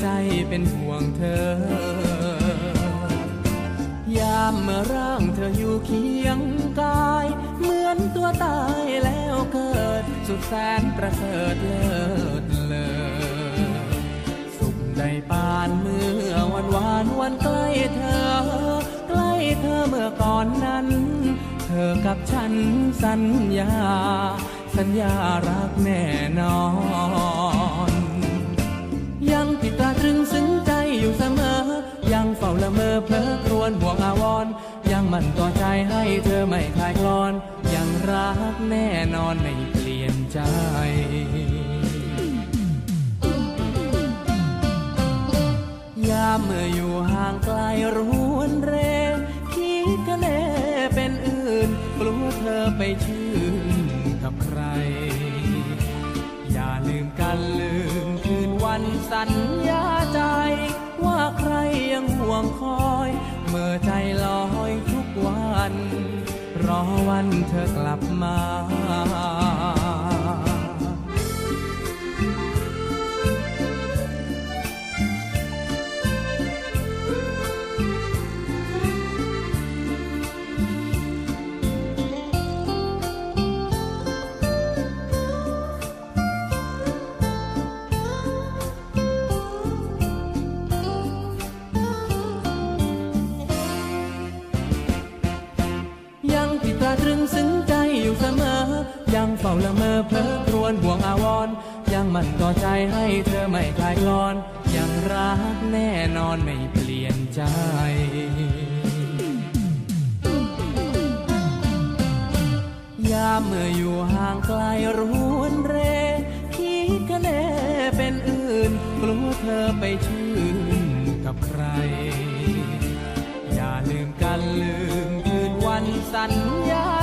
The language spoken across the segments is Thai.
ใจเป็นห่วงเธอ ยามเมื่อร่างเธออยู่เคียงกาย เหมือนตัวตายแล้วเกิด สุดแสนประเสริฐเลิศเลอสุขได้ปานเมื่อวันวานวันใกล้เธอ ใกล้เธอเมื่อก่อนนั้น เธอกับฉันสัญญา สัญญารักแน่นอน เสมอ ยังเฝ้าละเมอเพลอครวญห่วงอาวรณ์ยังมันต่อใจให้เธอไม่คลายคลอน ยังรักแน่นอนไม่เปลี่ยนใจยามเมื่ออยู่ห่างไกลรวนเรคิดกันแน่เป็นอื่นกลัวเธอไปชื่นกับใคร อย่าลืมกันลืมคืนวันสัญญา วันเธอกลับมา ฝ้าละเมอเพลอครวญห่วงอาวร ยังมันต่อใจให้เธอไม่คลายคลอน ยังรักแน่นอนไม่เปลี่ยนใจยามเมื่ออยู่ห่างไกลรวนเรคิดกันแน่เป็นอื่น กลัวเธอไปชื่นกับใคร อย่าลืมกันลืมคืนวันสัญญา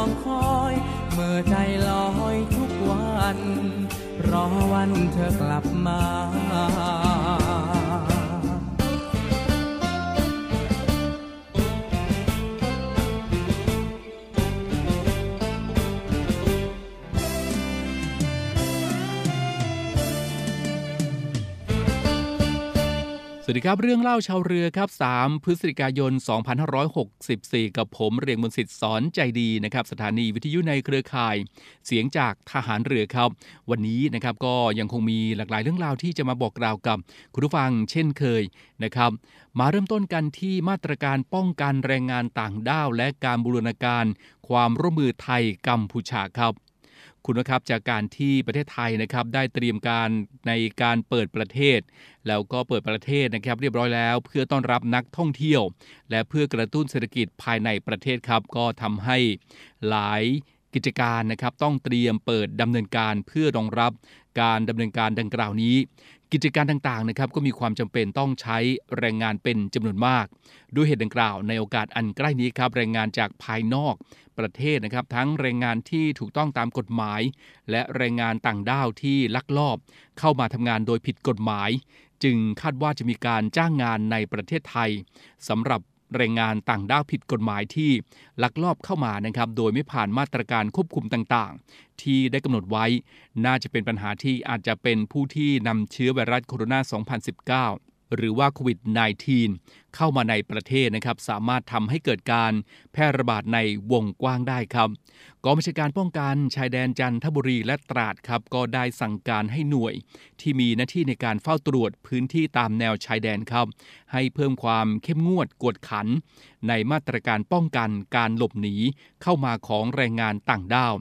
วงคอย เมื่อใจลอยทุกวัน รอวันเธอกลับมา วัสดีครับเรื่องเล่าชาวเรือครับ 3 พฤศจิกายน 2564 กับผมเรียงมนสิทธิ์สอนใจดีนะครับ สถานีวิทยุในเครือข่าย เสียงจากทหารเรือครับ วันนี้นะครับก็ยังคงมีหลากหลายเรื่องราวที่จะมาบอกกล่าวกับคุณผู้ฟังเช่นเคยนะครับ มาเริ่มต้นกันที่มาตรการป้องกันแรงงานต่างด้าว และการบูรณาการ ความร่วมมือไทยกัมพูชาครับ คุณนะครับจากการที่ประเทศไทยนะครับได้เตรียมการในการเปิดประเทศ แล้วก็เปิดประเทศนะครับ เรียบร้อยแล้ว เพื่อต้อนรับนักท่องเที่ยว และเพื่อกระตุ้นเศรษฐกิจภายในประเทศครับ ก็ทำให้หลายกิจการนะครับต้องเตรียมเปิดดำเนินการเพื่อรองรับการดำเนินการดังกล่าวนี้ กิจการต่างๆนะครับก็มีความจำเป็นต้องใช้แรงงานเป็นจำนวนมาก ด้วยเหตุดังกล่าวในโอกาสอันใกล้นี้ครับแรงงานจากภายนอกประเทศนะครับ ทั้งแรงงานที่ถูกต้องตามกฎหมาย และแรงงานต่างด้าวที่ลักลอบ เข้ามาทำงานโดยผิดกฎหมาย จึงคาดว่าจะมีการจ้างงานในประเทศไทยสำหรับ แรงงานต่างด้าวผิดกฎหมายที่ลักลอบเข้ามานะครับ โดยไม่ผ่านมาตรการควบคุมต่างๆ ที่ได้กำหนดไว้ น่าจะเป็นปัญหาที่อาจจะเป็นผู้ที่นำเชื้อไวรัสโคโรนา 2019 หรือว่าโควิด -19 เข้ามาในประเทศนะครับ สามารถทำให้เกิดการแพร่ระบาดในวงกว้างได้ครับกองบัญชาการป้องกันชายแดนจันทบุรีและตราดครับ ก็ได้สั่งการให้หน่วย ที่มีหน้าที่ในการเฝ้าตรวจพื้นที่ตามแนวชายแดนครับ ให้เพิ่มความเข้มงวดกวดขัน ในมาตรการป้องกันการหลบหนีเข้ามาของแรงงานต่างด้าว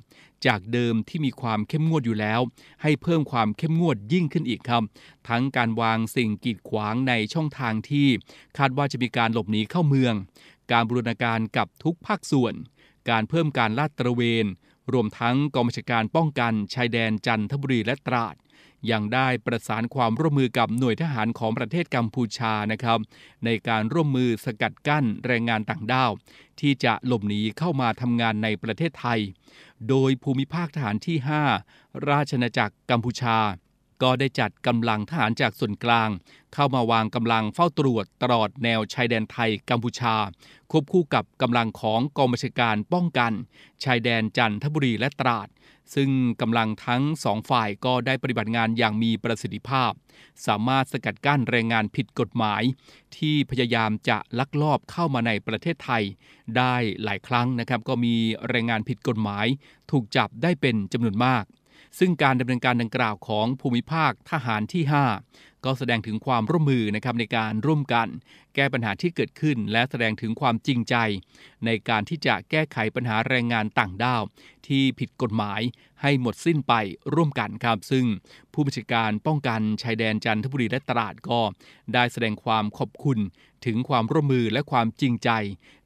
จากเดิมที่มีความเข้มงวดอยู่แล้ว ให้เพิ่มความเข้มงวดยิ่งขึ้นอีกครับ ทั้งการวางสิ่งกีดขวางในช่องทางที่ คาดว่าจะมีการหลบหนีเข้าเมือง การบูรณาการกับทุกภาคส่วน การเพิ่มการลาดตระเวน รวมทั้งกองบัญชาการป้องกันชายแดนจันทบุรีและตราด ยังได้ประสานความร่วมมือกับหน่วยทหารของประเทศกัมพูชานะครับ ในการร่วมมือสกัดกั้นแรงงานต่างด้าว ที่จะหลบหนีเข้ามาทำงานในประเทศไทย โดยภูมิภาคทหารที่ 5 ราชนาจักรกัมพูชา ก็ได้จัดกำลังทหารจากส่วนกลาง เข้ามาวางกำลังเฝ้าตรวจตลอดแนวชายแดนไทยกัมพูชา ควบคู่กับกำลังของกองบัญชาการป้องกัน ชายแดนจันทบุรีและตราด ซึ่งกำลังทั้งสองฝ่ายก็ได้ปฏิบัติงานอย่างมีประสิทธิภาพ สามารถสกัดกั้นแรงงานผิดกฎหมาย ที่พยายามจะลักลอบเข้ามาในประเทศไทย ได้หลายครั้งนะครับ ก็มีแรงงานผิดกฎหมาย ถูกจับได้เป็นจำนวนมาก ซึ่งการดำเนินการดังกล่าวของภูมิภาคทหารที่ 5 ก็แสดงถึงความร่วมมือนะครับในการร่วมกัน แก้ปัญหาที่เกิดขึ้น และแสดงถึงความจริงใจ ในการที่จะแก้ไขปัญหาแรงงานต่างด้าว ที่ผิดกฎหมายให้หมดสิ้นไปร่วมกันครับ ซึ่งผู้บัญชาการป้องกันชายแดนจันทบุรีและตราดก็ ได้แสดงความขอบคุณถึงความร่วมมือและความจริงใจ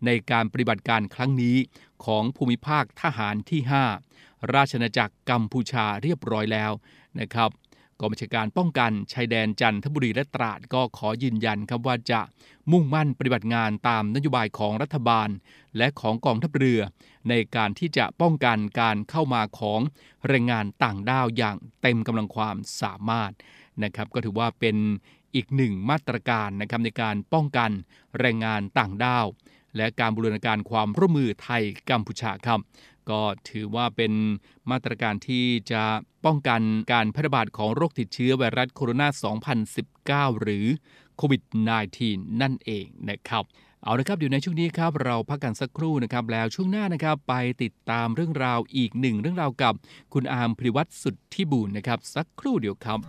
ในการปฏิบัติการครั้งนี้ของภูมิภาคทหารที่ 5 ราชนาจักรกัมพูชาเรียบร้อยแล้วนะครับกองบัญชาการป้องกันชายแดนจันทบุรีและตราดก็ขอยืนยันครับว่าจะมุ่งมั่นปฏิบัติงานตามนโยบายของรัฐบาล และของกองทัพเรือ ในการที่จะป้องกันการเข้ามาของแรงงานต่างด้าวอย่างเต็มกำลังความสามารถนะครับ ก็ถือว่าเป็นอีกหนึ่งมาตรการนะครับในการป้องกันแรงงานต่างด้าว และการบูรณาการความร่วมมือไทยกัมพูชาครับ ก็ถือว่าเป็นมาตรการที่จะป้องกันการแพร่ระบาดของโรคติดเชื้อไวรัสโคโรนา 2019 หรือโควิด -19 นั่นเองนะครับเอาละครับอยู่ในช่วงนี้ครับเราพักกันสักครู่นะครับแล้วช่วงหน้านะครับไปติดตามเรื่องราวอีกหนึ่งเรื่องราวกับ คุณอาร์มพิวัตรสุดที่บูรณ์นะครับสักครู่เดียวครับ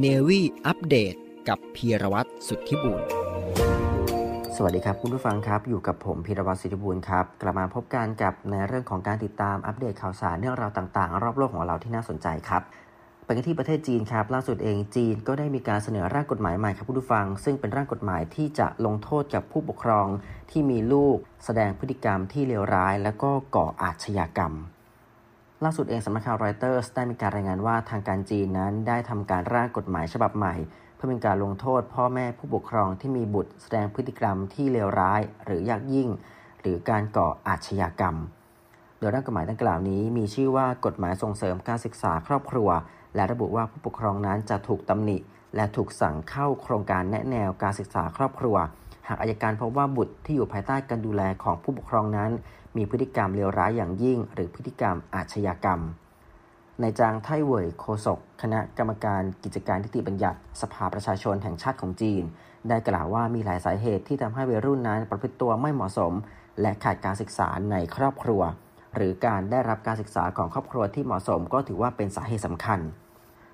เนวี่อัปเดตกับพีรวัตรสุทธิบุญสวัสดีครับคุณผู้ฟังครับ อยู่กับผมพีรวัตรสุทธิบุญครับ กลับมาพบกันกับในเรื่องของการติดตามอัปเดตข่าวสารเรื่องราวต่างๆ รอบโลกของเราที่น่าสนใจครับไปกันที่ประเทศจีนครับ ล่าสุดเองจีนก็ได้มีการเสนอร่างกฎหมายใหม่ครับผู้ฟัง ซึ่งเป็นร่างกฎหมายที่จะลงโทษกับผู้ปกครองที่มีลูก แสดงพฤติกรรมที่เลวร้าย และก็ก่ออาชญากรรม ล่าสุดเองสำนักข่าวรอยเตอร์สได้มีการรายงานว่าทางการจีนนั้นได้ทำการร่างกฎหมายฉบับใหม่ เพื่อเป็นการลงโทษพ่อแม่ผู้ปกครองที่มีบุตรแสดงพฤติกรรมที่เลวร้าย หรือยากยิ่ง หรือการก่ออาชญากรรม โดยร่างกฎหมายดังกล่าวนี้มีชื่อว่ากฎหมายส่งเสริมการศึกษาครอบครัว และระบุว่าผู้ปกครองนั้นจะถูกตำหนิ และถูกสั่งเข้าโครงการแนะแนวการศึกษาครอบครัว หากอายการพบว่าบุตรที่อยู่ภายใต้การดูแลของผู้ปกครองนั้น มีพฤติกรรมเลวร้ายอย่างยิ่ง หรือพฤติกรรมอาชญากรรม ในจางไทเว่ยโคศก คณะกรรมการกิจการทิฏฐิบัญญัติ สภาประชาชนแห่งชาติของจีน ได้กล่าวว่ามีหลายสาเหตุที่ทำให้วัยรุ่นนั้นประพฤติตัวไม่เหมาะสม และขาดการศึกษาในครอบครัว หรือการได้รับการศึกษาของครอบครัวที่เหมาะสม ก็ถือว่าเป็นสาเหตุสำคัญ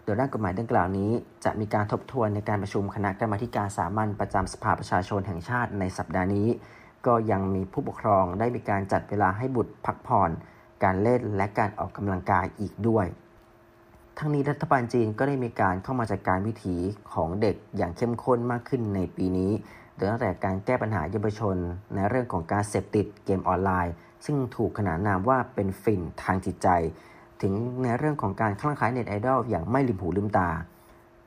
โดยร่างกฎหมายดังกล่าวนี้ จะมีการทบทวนในการประชุมคณะกรรมาการสามัญประจำสภาประชาชนแห่งชาติในสัปดาห์นี้ ก็ยังมีผู้ปกครองได้มีการจัดเวลาให้บุตรพักผ่อน การเล่นและการออกกำลังกายอีกด้วย ทั้งนี้รัฐบาลจีนก็ได้มีการเข้ามาจัดการวิถีของเด็กอย่างเข้มข้นมากขึ้นในปีนี้โดยตั้งแต่การแก้ปัญหาเยาวชน ในเรื่องของการเสพติดเกมออนไลน์ ซึ่งถูกขนานนามว่าเป็นฝิ่นทางจิตใจ ถึงในเรื่องของการคลั่งไคล้เน็ตไอดอลอย่างไม่ลืมหูลืมตา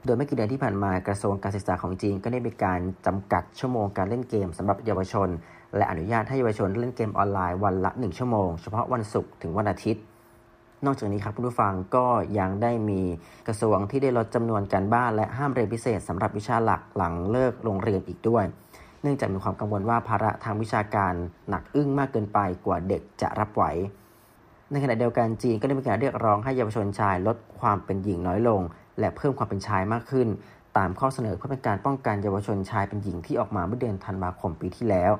โดยไม่กี่เดือนที่ผ่านมากระทรวงการศึกษาของจีนก็ได้มีการจำกัดชั่วโมงการเล่นเกมสำหรับเยาวชน และอนุญาตให้เยาวชนเล่นเกมออนไลน์วันละ 1 ชั่วโมง เฉพาะวันศุกร์ถึงวันอาทิตย์ นอกจากนี้ครับผู้ฟังก็ยังได้มีกระทรวงที่ได้ลดจำนวนการบ้านและห้ามเรียนพิเศษสำหรับวิชาหลักหลังเลิกโรงเรียนอีกด้วย เนื่องจากมีความกังวลว่าภาระทางวิชาการหนักอึ้งมากเกินไปกว่าเด็กจะรับไหวในขณะเดียวกันจีนก็ได้มีการเรียกร้องให้เยาวชนชายลดความเป็นหญิงน้อยลง และเพิ่มความเป็นชายมากขึ้น ตามข้อเสนอเพื่อเป็นการป้องกันเยาวชนชายเป็นหญิงที่ออกมาเมื่อเดือนธันวาคมปีที่แล้ว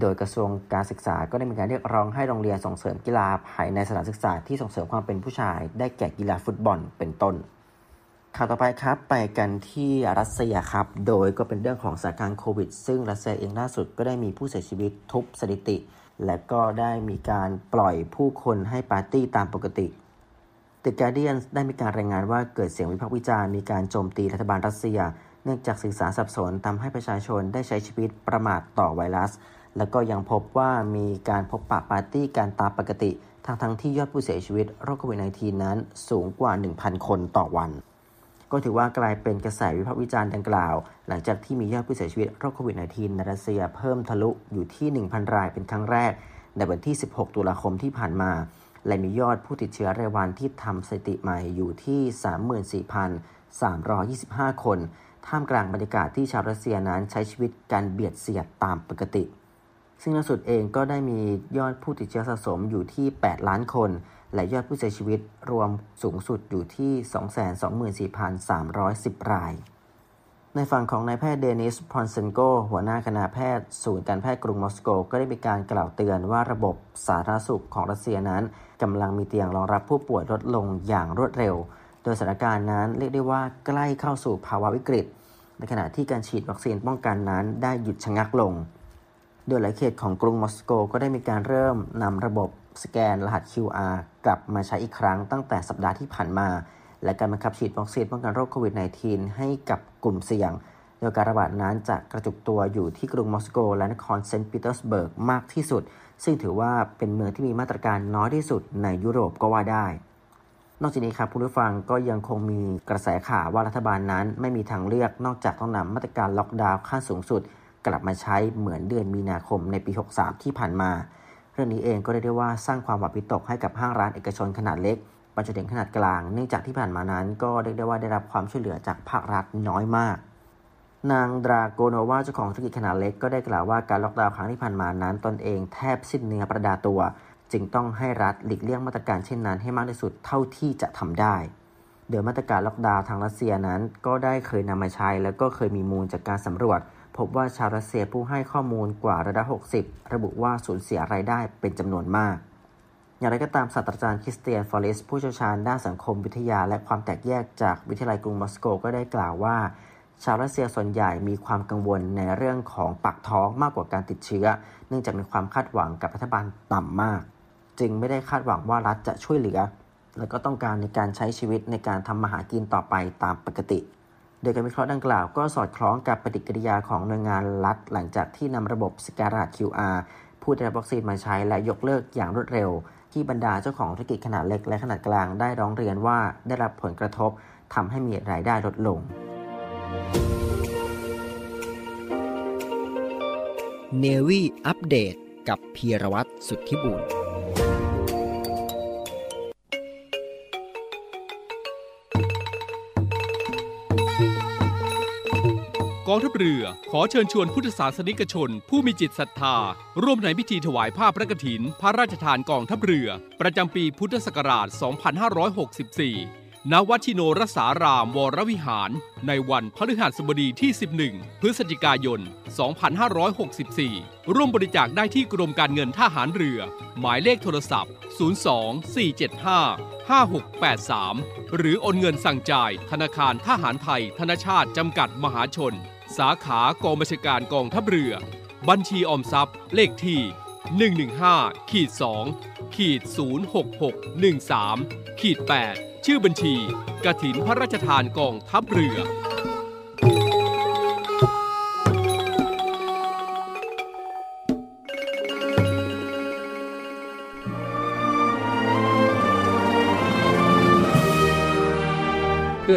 โดยกระทรวงการศึกษาก็ได้มีการเรียกร้องให้โรงเรียนส่งเสริมกีฬาภายในสถานศึกษาที่ส่งเสริมความเป็นผู้ชาย ได้แก่กีฬาฟุตบอลเป็นต้น ข่าวต่อไปครับไปกันที่รัสเซียครับ โดยก็เป็นเรื่องของสถานการณ์โควิด ซึ่งรัสเซียเองล่าสุดก็ได้มีผู้เสียชีวิตทุบสถิติ และก็ได้มีการปล่อยผู้คนให้ปาร์ตี้ตามปกติ The Guardian ได้มีการรายงานว่าเกิดเสียงวิพากษ์วิจารณ์มีการโจมตีรัฐบาลรัสเซีย เนื่องจากสื่อสารสับสนทำให้ประชาชนได้ใช้ชีวิตประมาทต่อไวรัส แล้วก็ยังพบว่ามีการพบปะปาร์ตี้การตามปกติ ทั้งทั้งที่ยอดผู้เสียชีวิตโรคโควิด -19 นั้นสูงกว่า 1,000 คนต่อวัน ก็ถือว่ากลายเป็นกระแสวิพากษ์วิจารณ์ดังกล่าว หลังจากที่มียอดผู้เสียชีวิตโรคโควิด -19 ในรัสเซียเพิ่มทะลุอยู่ที่ 1,000 รายเป็นครั้งแรก ในวันที่ 16 ตุลาคมที่ผ่านมา และมียอดผู้ติดเชื้อรายวันที่ทำสถิติใหม่อยู่ที่ 34,325 คนท่ามกลางบรรยากาศที่ชาวรัสเซียนั้นใช้ชีวิตการเบียดเสียดตามปกติ ซึ่งล่าสุดเองก็ได้มียอดผู้ติดเชื้อสะสมอยู่ที่ 8 ล้านคน และยอดผู้เสียชีวิตรวมสูงสุดอยู่ที่ 224,310 ราย ในฝั่งของนายแพทย์เดนิส พอนเซนโก หัวหน้าคณะแพทย์ ศูนย์การแพทย์กรุงมอสโก ก็ได้มีการกล่าวเตือนว่าระบบสาธารณสุขของรัสเซียนั้นกำลังมีเตียงรองรับผู้ป่วยลดลงอย่างรวดเร็ว โดยสถานการณ์นั้นเรียกได้ว่าใกล้เข้าสู่ภาวะวิกฤต ในขณะที่การฉีดวัคซีนป้องกันนั้นได้หยุดชะงักลง โดยหลายเขตของกรุงมอสโกก็ได้มีการเริ่มนำระบบสแกนรหัส QR กลับมาใช้อีกครั้งตั้งแต่สัปดาห์ที่ผ่านมา และการบังคับฉีดวัคซีนป้องกันโรคโควิด -19 ให้กับกลุ่มเสี่ยง โดยการระบาดนั้นจะกระจุกตัวอยู่ที่กรุงมอสโก และนครเซนต์ปีเตอร์สเบิร์กมากที่สุด ซึ่งถือว่าเป็นเมืองที่มีมาตรการน้อยที่สุดในยุโรปก็ว่าได้ นอกจากนี้ครับคุณผู้ฟังก็ยังคงมีกระแสข่าวว่ารัฐบาลนั้นไม่มีทางเลือกนอกจากต้องนำมาตรการล็อกดาวน์ขั้นสูงสุด กลับมาใช้เหมือนเดือนมีนาคมในปี 63 ที่ผ่านมา เรื่องนี้เองก็ได้ได้ว่าสร้างความหวาดวิตกให้กับห้างร้านเอกชนขนาดเล็กปัจจุบันขนาดกลาง เนื่องจากที่ผ่านมานั้นก็เรียกได้ว่าได้รับความช่วยเหลือจากภาครัฐน้อยมาก นางดราโกโนวาเจ้าของธุรกิจขนาดเล็กก็ได้กล่าวว่าการล็อกดาวน์ครั้งที่ผ่านมานั้นตนเองแทบสิ้นเนื้อประดาตัว จึงต้องให้รัฐหลีกเลี่ยงมาตรการเช่นนั้นให้มากที่สุดเท่าที่จะทำได้โดยมาตรการล็อกดาวน์ทางรัสเซียนั้น ก็ได้เคยนำมาใช้ แล้วก็เคยมีมูลจากการสำรวจ พบว่าชาวรัสเซียผู้ให้ข้อมูลกว่าระดับ 60 ระบุว่าสูญเสียรายได้เป็นจำนวนมาก อย่างไรก็ตามศาสตราจารย์คริสเตียนฟอเรสผู้เชี่ยวชาญด้านสังคมวิทยาและความแตกแยกจากวิทยาลัยกรุงมอสโกก็ได้กล่าวว่า ชาวรัสเซียส่วนใหญ่มีความกังวลในเรื่องของปากท้องมากกว่าการติดเชื้อ เนื่องจากมีความคาดหวังกับรัฐบาลต่ำมาก จึงไม่ได้คาดหวังว่ารัฐจะช่วยเหลือ และก็ต้องการในการใช้ชีวิตในการทำมาหากินต่อไปตามปกติ โดยการวิเคราะห์ดังกล่าวก็สอดคล้องกับปฏิกิริยาของหน่วยงานรัฐ หลังจากที่นำระบบสแกนรหัส QR ผู้ได้รับวัคซีนมาใช้และยกเลิกอย่างรวดเร็ว ที่บรรดาเจ้าของธุรกิจขนาดเล็กและขนาดกลางได้ร้องเรียนว่าได้รับผลกระทบทำให้มีรายได้ลดลง เนวี่อัปเดตกับพีรวัตรสุทธิบุญ องทัพเรือ ขอเชิญชวนพุทธศาสนิกชน ผู้มีจิตศรัทธา ร่วมในพิธีถวายผ้าพระกฐิน พระราชทานกองทัพเรือ ประจำปีพุทธศักราช 2564 ณ วัดชิโนรสาราม วรวิหาร ในวันพฤหัสบดีที่ 11 พฤศจิกายน 2564 ร่วมบริจาคได้ที่กรมการเงินทหารเรือ หมายเลขโทรศัพท์ 02 475 5683 หรือโอนเงินสั่งจ่ายธนาคารทหารไทย ธนชาติ จำกัดมหาชน สาขากองบัญชาการกองทัพเรือ บัญชีออมทรัพย์ เลขที่ 115ขีด2ขีด06613ขีด8ชื่อบัญชีกระถินพระราชทานกองทัพเรือ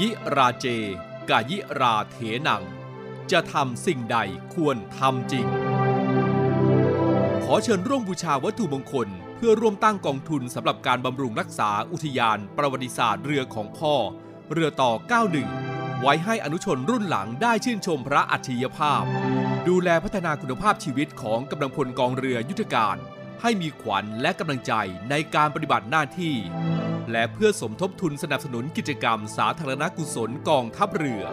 ยิราเจ กายิราเถนัง จะทำสิ่งใดควรทำจริง ขอเชิญร่วมบูชาวัตถุมงคล เพื่อร่วมตั้งกองทุนสำหรับการบำรุงรักษาอุทยานประวัติศาสตร์เรือของพ่อ เรือต่อ 91 ไว้ให้อนุชนรุ่นหลังได้ชื่นชมพระอัจฉริยภาพ ดูแลพัฒนาคุณภาพชีวิตของกำลังพลกองเรือยุทธการ ให้มีขวัญและกำลังใจในการปฏิบัติหน้าที่ และเพื่อสมทบทุนสนับสนุนกิจกรรมสาธารณกุศลกองทัพเรือ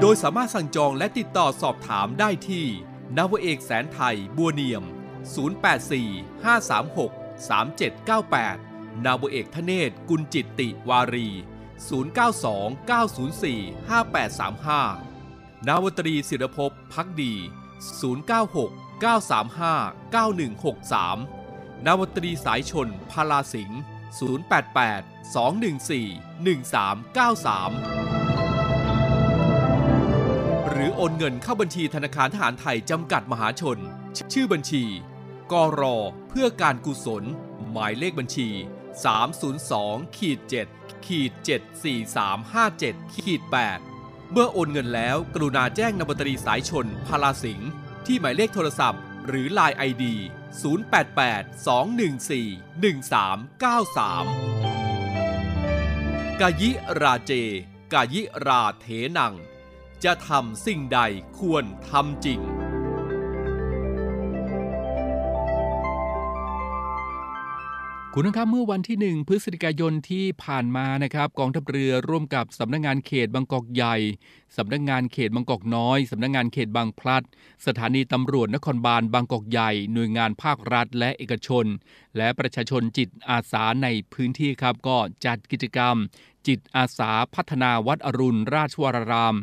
โดยสามารถสั่งจองและติดต่อสอบถามได้ที่นาวเอกแสนไทยบัวเนียม 084 536 3798 นาวเอกทเนศกุลจิตติวารี 092 904 5835 นาวตรีศิรภพพักดี 096 935 9163 นาวตรีสายชนพาลาสิงห์ 088 214 1393 หรือโอนเงินเข้าบัญชีธนาคารทหารไทยจำกัดมหาชน ชื่อบัญชี กรอเพื่อการกุศล หมายเลขบัญชี 302ขีด7ขีด74357ขีด8เมื่อโอนเงินแล้วกรุณาแจ้งนบตรีสายชนพาลาสิงห์ที่หมายเลขโทรศัพท์ หรือ Line ID 088 088-214-1393 กายิราเจ กายิราเถนัง จะทำสิ่งใดควรทำจริง คุณนะครับเมื่อวันที่ 1 พฤศจิกายนที่ผ่านมานะครับ กองทัพเรือร่วมกับสำนักงงานเขตบางกอกใหญ่สำนักงงานเขตบางกอกน้อยสำนักงงานเขตบางพลัด สถานีตำรวจนครบาลบางกอกใหญ่ หน่วยงานภาครัฐและเอกชน และประชาชนจิตอาสาในพื้นที่ครับก็จัดกิจกรรม จิตอาสาพัฒนาวัดอรุณ ราชวราราม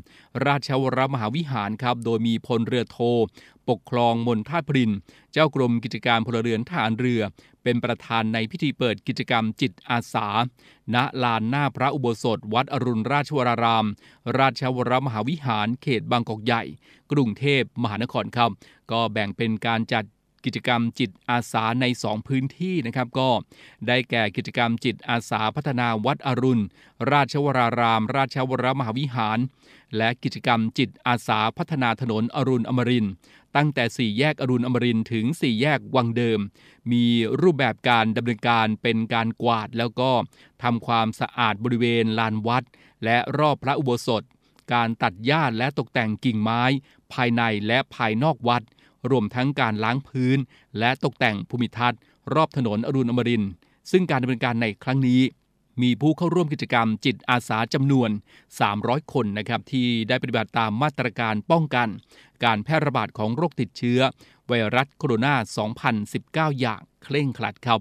ราชวรมหาวิหารครับ โดยมีพลเรือโท ปกครองมนท่าพริน เจ้ากรมกิจการพลเรือนทหารเรือ เป็นประธานในพิธีเปิดกิจกรรมจิตอาสา ณ ลานหน้าพระอุโบสถ วัดอรุณราชวราราม ราชวรมหาวิหาร เขตบางกอกใหญ่ กรุงเทพมหานครครับ ก็แบ่งเป็นการจัด กิจกรรมจิตอาสาใน 2 พื้นที่นะครับก็ได้แก่กิจกรรมจิตอาสาพัฒนาวัดอรุณ ราชวราราม ราชวรมหาวิหาร และกิจกรรมจิตอาสาพัฒนาถนนอรุณอมรินต์ตั้งแต่ 4 แยกอรุณอมรินถึง 4 แยกวังเดิม มีรูปแบบการดำเนินการเป็นการกวาด แล้วก็ทำความสะอาดบริเวณลานวัด และรอบพระอุโบสถ การตัดหญ้าและตกแต่งกิ่งไม้ ภายในและภายนอกวัด รวมทั้งการล้างพื้น และตกแต่งภูมิทัศน์ รอบถนนอรุณอมรินทร์ซึ่งการดำเนินการในครั้งนี้ มีผู้เข้าร่วมกิจกรรมจิตอาสาจำนวน 300 คนนะครับที่ได้ปฏิบัติตามมาตรการป้องกัน การแพร่ระบาดของโรคติดเชื้อ ไวรัสโคโรนา 2019 อย่างเคร่งครัดครับ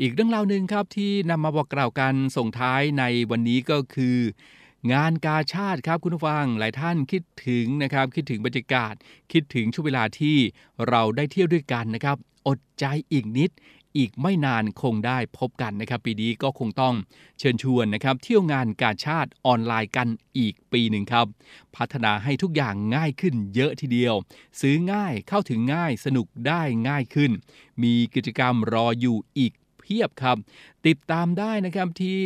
อีกเรื่องราวหนึ่งครับที่นำมาบอกกล่าวกันส่งท้ายในวันนี้ก็คือ งานกาชาติครับคุณผู้ฟังหลายท่านคิดถึงนะครับคิดถึงบรรยากาศ คิดถึงช่วงเวลาที่เราได้เที่ยวด้วยกันนะครับ อดใจอีกนิด อีกไม่นานคงได้พบกันนะครับ ปีนี้ก็คงต้องเชิญชวนนะครับ เที่ยวงานกาชาติออนไลน์กันอีกปีหนึ่งครับ พัฒนาให้ทุกอย่างง่ายขึ้นเยอะทีเดียว ซื้อง่ายเข้าถึงง่ายสนุกได้ง่ายขึ้น มีกิจกรรมรออยู่อีกเพียบครับ ติดตามได้นะครับที่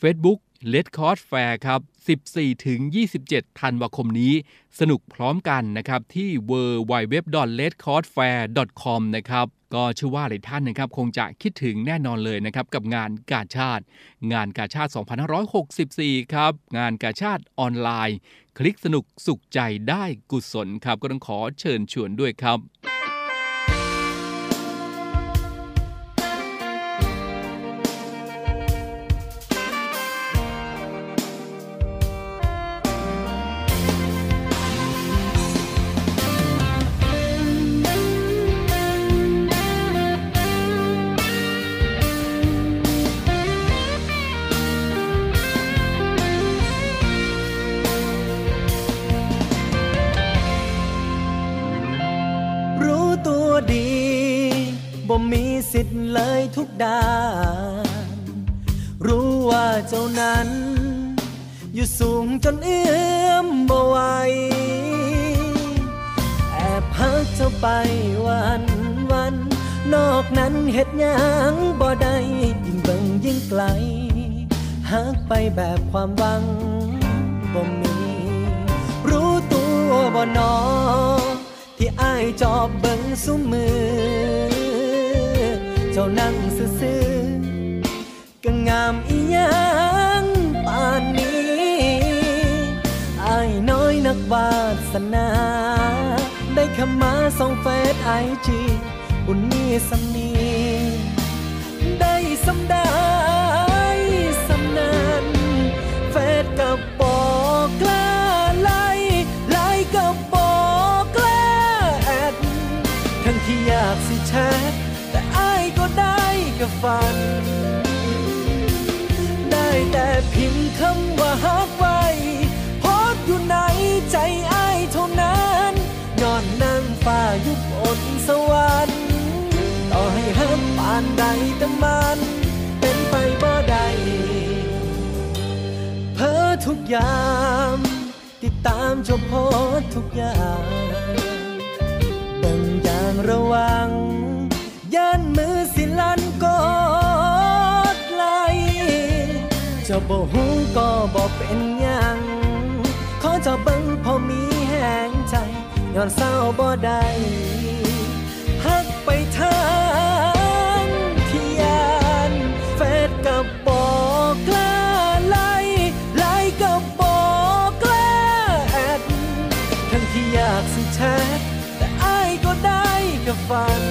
Facebook l e d c o r d Fair ครับ 14 ถึง 27 ธันวาคมนี้ สนุกพร้อมกันนะครับ ที่ w w w l e d c o r d f a i r c o m นะครับ ก็เชื่อว่าหลายท่านนะครับ คงจะคิดถึงแน่นอนเลยนะครับ กับงานกาชาติ งานกาชาติ 2564 ครับ งานกาชาติออนไลน์ คลิกสนุกสุขใจได้กุศลครับ ก็ต้องขอเชิญชวนด้วยครับ ดีบ่มีสิทธิ์เลยทุกด้าน รู้ว่าเจ้านั้น อยู่สูงจนเอื้อมบ่ไหวแอบพักเจ้าไปวันวัน นอกนั้นเฮ็ดยังบ่ได้ยิ่งเบิ่งยิ่งไกลหักไปแบบความหวังบ่มี รู้ตัวบ่นอ อ้ายจอบเบิ่งสุมือ เจ้านั่งซื่อๆก็งามอีหยังป่านนี้อ้ายน้อยนักวาสนา ได้ขมาส่องเฟซไอจีบุญนี้สำนีได้สำได้สำนันเฟซกับากสิแชทแต่อ้ายก็ได้กับฝัน ได้แต่พิมพ์คำว่าฮักไว้พสต์อยู่ในใจอ้ายเท่านั้นย้อนนั่งฟ้ายุบอดสวรรค์ต่อให้ฮักปานใดแต่มันเป็นไปบ่ได้เพ้อทุกอย่างติดตามเจ้าพสต์ทุกอย่างางระวัง ย่านมือสิลันกดไหลเจ้าบ่หูก็บ่เป็นหยังขอเจ้าเบิ่งพอมีแหงใจย้อนเศร้าบ่ได้ กั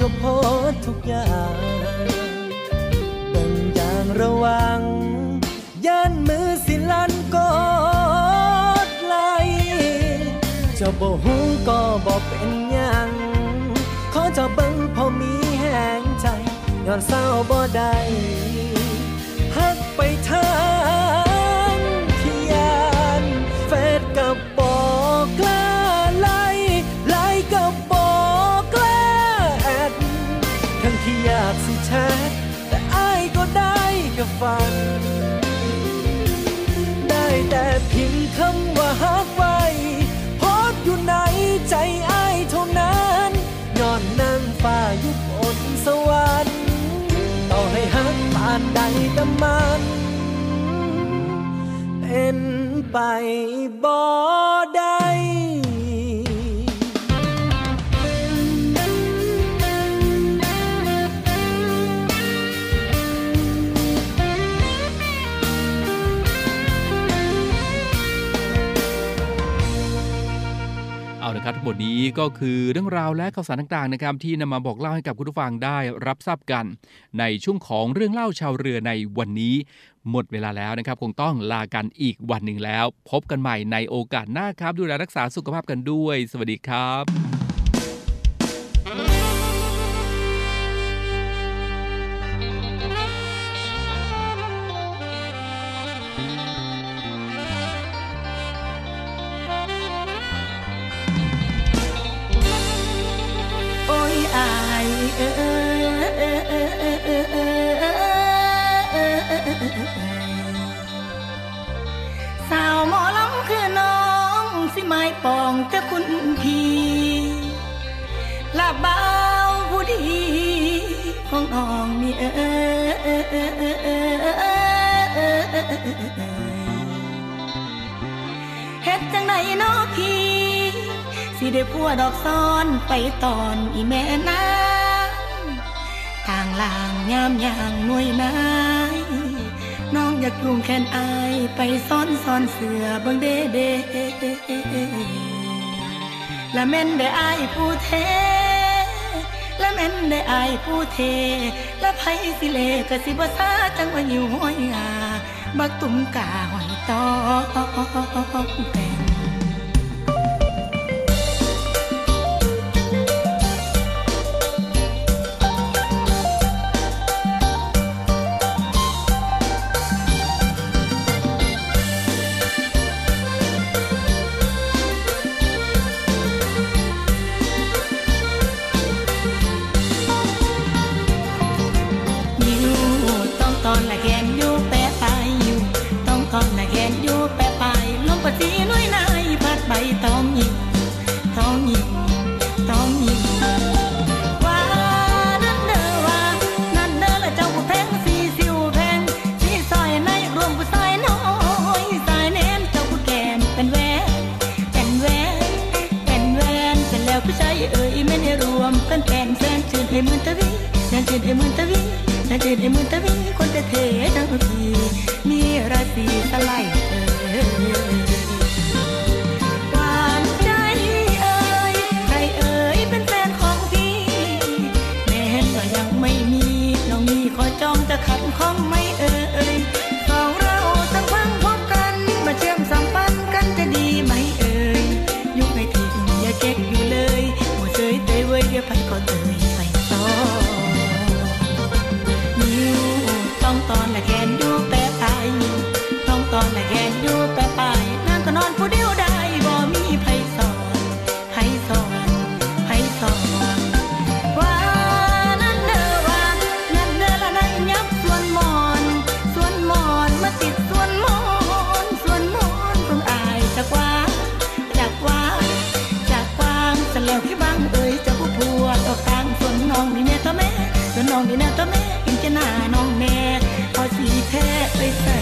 จบโพดทุกอย่างเบิ่งอย่างระวัง ย่านมือสิลันกดไหลเจ้าบ่หูก็บ่เป็นหยังขอเจ้าเบิ่งพอมีแหงใจย้อนเศร้าบ่ได้านใดแต่มัน เป็นไปบ่ ได้เอาละครับทั้งหมดนี้ก็คือเรื่องราวและข่าวสารต่างๆนะครับที่นำมาบอกเล่าให้กับคุณผู้ฟังได้รับทราบกัน ในช่วงของเรื่องเล่าชาวเรือในวันนี้ หมดเวลาแล้วนะครับ คงต้องลากันอีกวันหนึ่งแล้ว พบกันใหม่ในโอกาสหน้าครับ ดูแลรักษาสุขภาพกันด้วย สวัสดีครับ สาวหมอลำคือน้องสิไม้ปองแต่คุณพี่ลาบ่าวผู้ดีของน้องนี่เอ้ยเฮ็ดจังไดเนาะพี่ สิได้พัวดอกซ้อนไปตอนอีแม่นางทา ลางยามยางหน่วยนายน้องอยากยุ่งแค้นอายไปซ่อนซ่อนเสือเบังเดเดและแม่นได้อายผู้เทและแม่นได้อายผู้เทและไผสิเลก็สิบ่ซาจังว่าอยู่ห้อยงาบักตุ่มกาหอยตอกแต่ ม่ได้รวมเป็นแฟนแฟนชื่นให้มันตะวีแฟนชื่นให้มันตะวีแฟนชื่นให้มันตะวีคนจะเท่ๆทั้งทีมีราศีสไลด์หวานใจเอ่ยใครเอ่ยเป็นแฟนของพี่แม้ว่ายังไม่มีน้องมีขอจองจะขัดข้องไหม่ แม่เห็นจะหน้าน้องแม่เอสีแท้ไปใส่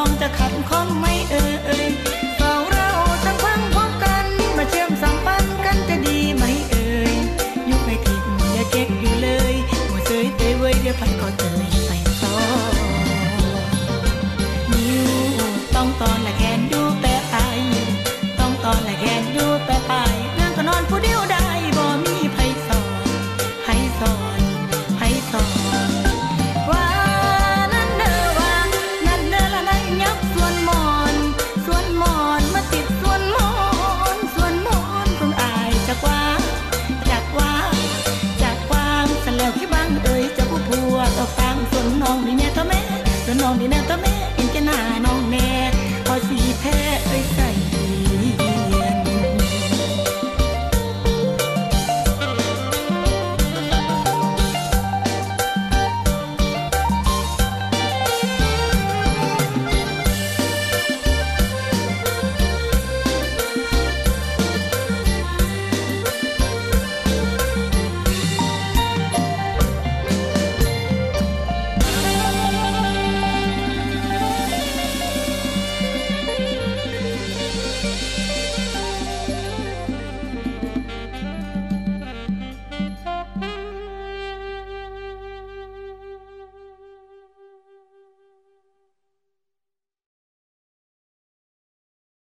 องจะขัดข้องไม่